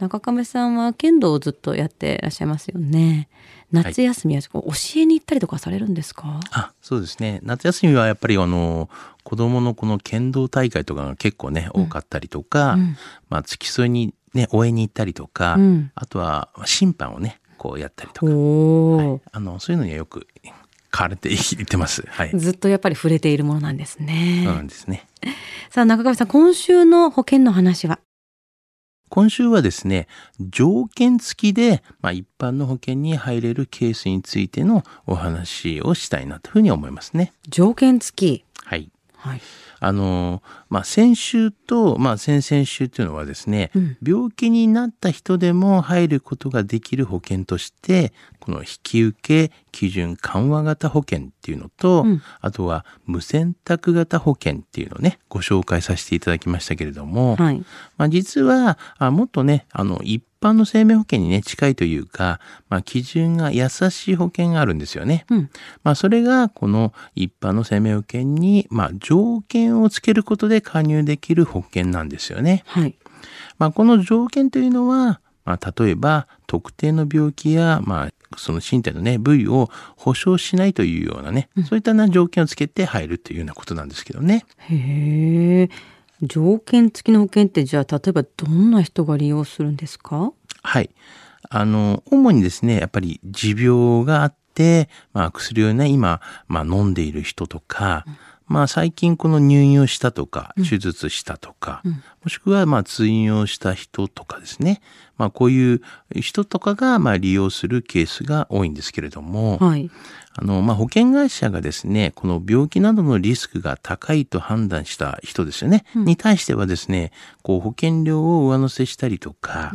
中亀さんは剣道をずっとやってらっしゃいますよね。夏休みは教えに行ったりとかされるんですか、あ、そうですね。夏休みはやっぱりあの、子供のこの剣道大会とかが結構ね、多かったりとか、うんまあ、付き添いにね、応援に行ったりとか、うんあとは審判をね、こうやったりとか、おーあの、そういうのにはよく変われていってます。はい。ずっとやっぱり触れているものなんですね。そうなんですね。さあ中上さん今週の保険の話は？今週はですね、条件付きで、まあ、一般の保険に入れるケースについてのお話をしたいなというふうに思いますね。条件付き。はい。はい。あの、まあ、先週と、まあ、先々週というのはですね、うん病気になった人でも入ることができる保険として、この引き受け基準緩和型保険っていうのと、うんあとは無選択型保険っていうのをね、ご紹介させていただきましたけれども、はい。まあ、実はあもっとねあの一般の生命保険にね近いというか、まあ、基準が優しい保険があるんですよね。うん。まあ、それがこの一般の生命保険に、まあ、条件をつけることで加入できる保険なんですよね。はい。まあ、この条件というのは、まあ、例えば特定の病気や、まあ、その身体のね部位を保証しないというようなね、そういったな条件をつけて入るというようなことなんですけどね。へえ。条件付きの保険ってじゃあ例えばどんな人が利用するんですか？はい。あの、主にですね、やっぱり持病があって、まあ薬をね、今、まあ飲んでいる人とか、まあ最近この入院をしたとか、手術したとか、もしくはまあ通院をした人とかですね。まあこういう人とかがまあ利用するケースが多いんですけれども、はい。あの、まあ、保険会社がですね、この病気などのリスクが高いと判断した人ですよね、に対してはですね、こう保険料を上乗せしたりとか、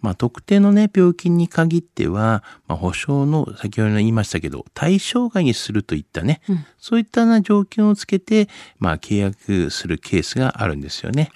まあ、特定のね、病気に限っては、まあ、保証の、先ほど言いましたけど、対象外にするといったね、そういったな条件をつけて、まあ、契約するケースがあるんですよね。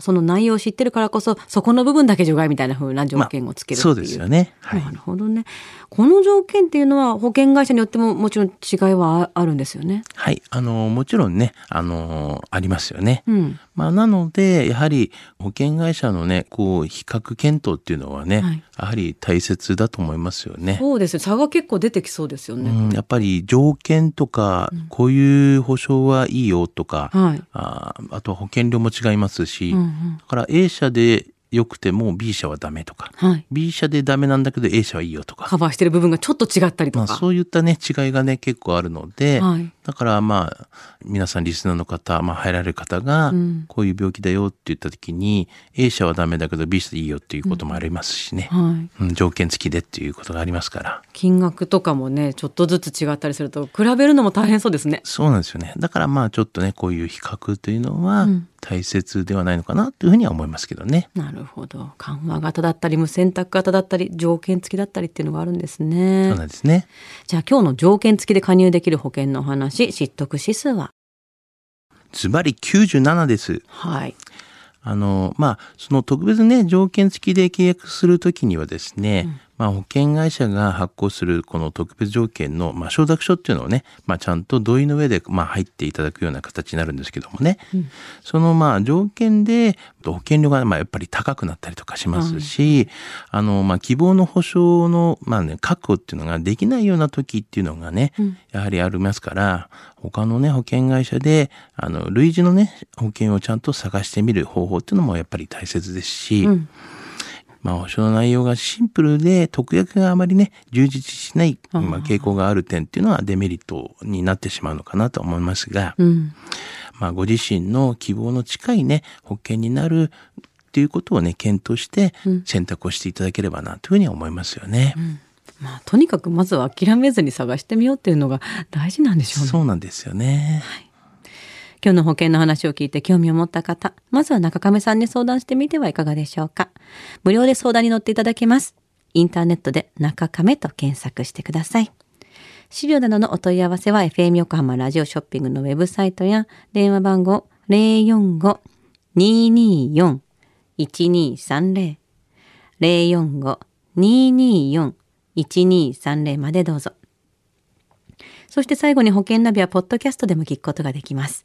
その内容を知ってるからこそそこの部分だけ除外みたいな風な条件をつけるっていう。そうですよね。はいな。るほどね。この条件っていうのは保険会社によってももちろん違いはああるんですよね。はい。あの、もちろんね、あの、ありますよね。うん。まあ、なので、やはり保険会社のね、こう、比較検討っていうのはね、はいやはり大切だと思いますよね。そうですよ。差が結構出てきそうですよね。うん、やっぱり条件とか、こういう保証はいいよとか、はい。ああとは保険料も違いますし、うんうんだから A 社で良くても B 社はダメとか、はい。B 社でダメなんだけど A 社はいいよとか、カバーしてる部分がちょっと違ったりとまあ、か。そういったね違いがね結構あるので、はい。だからまあ皆さんリスナーの方、まあ、入られる方がうんこういう病気だよって言った時に、A 社はダメだけど B 社でいいよっていうこともありますしね、はい。うん条件付きでっていうことがありますから金額とかもね、ちょっとずつ違ったりすると、比べるのも大変そうですね。そうなんですよねだからまあちょっとねこういう比較というのはうん大切ではないのかなというふうには思いますけどね。なるほど。緩和型だったり、無選択型だったり、条件付きだったりっていうのがあるんですねそう。なんですね。じゃあ今日の条件付きで加入できる保険のお話、知得指数は？ズバリ97です。はい。あの、まあ、その特別ね、条件付きで契約するときにはですね、まあ、保険会社が発行するこの特別条件の、まあ、承諾書っていうのをね、まあ、ちゃんと同意の上で、まあ、入っていただくような形になるんですけどもね、その、まあ、条件で、保険料が、まあ、やっぱり高くなったりとかしますし、あの、まあ、希望の保証の、まあね、確保っていうのができないような時っていうのがね、やはりありますから、他のね、保険会社で、あの、類似のね、保険をちゃんと探してみる方法っていうのもやっぱり大切ですし、うん。まあ、保証の内容がシンプルで、特約があまりね、充実しない、まあ、傾向がある点っていうのはデメリットになってしまうのかなと思いますが、うん。まあ、ご自身の希望の近いね、保険になるっていうことをね、検討して選択をしていただければなというふうには思いますよね。まあ、とにかくまずは諦めずに探してみようっていうのが大事なんでしょうね。そうなんですよね。今日の保険の話を聞いて興味を持った方、まずは中亀さんに相談してみてはいかがでしょうか。無料で相談に乗っていただけます。インターネットで中亀と検索してください。資料などのお問い合わせは FM 横浜ラジオショッピングのウェブサイトや電話番号045-224-1230 045-224-1230までどうぞ。そして最後に保険ナビはポッドキャストでも聞くことができます。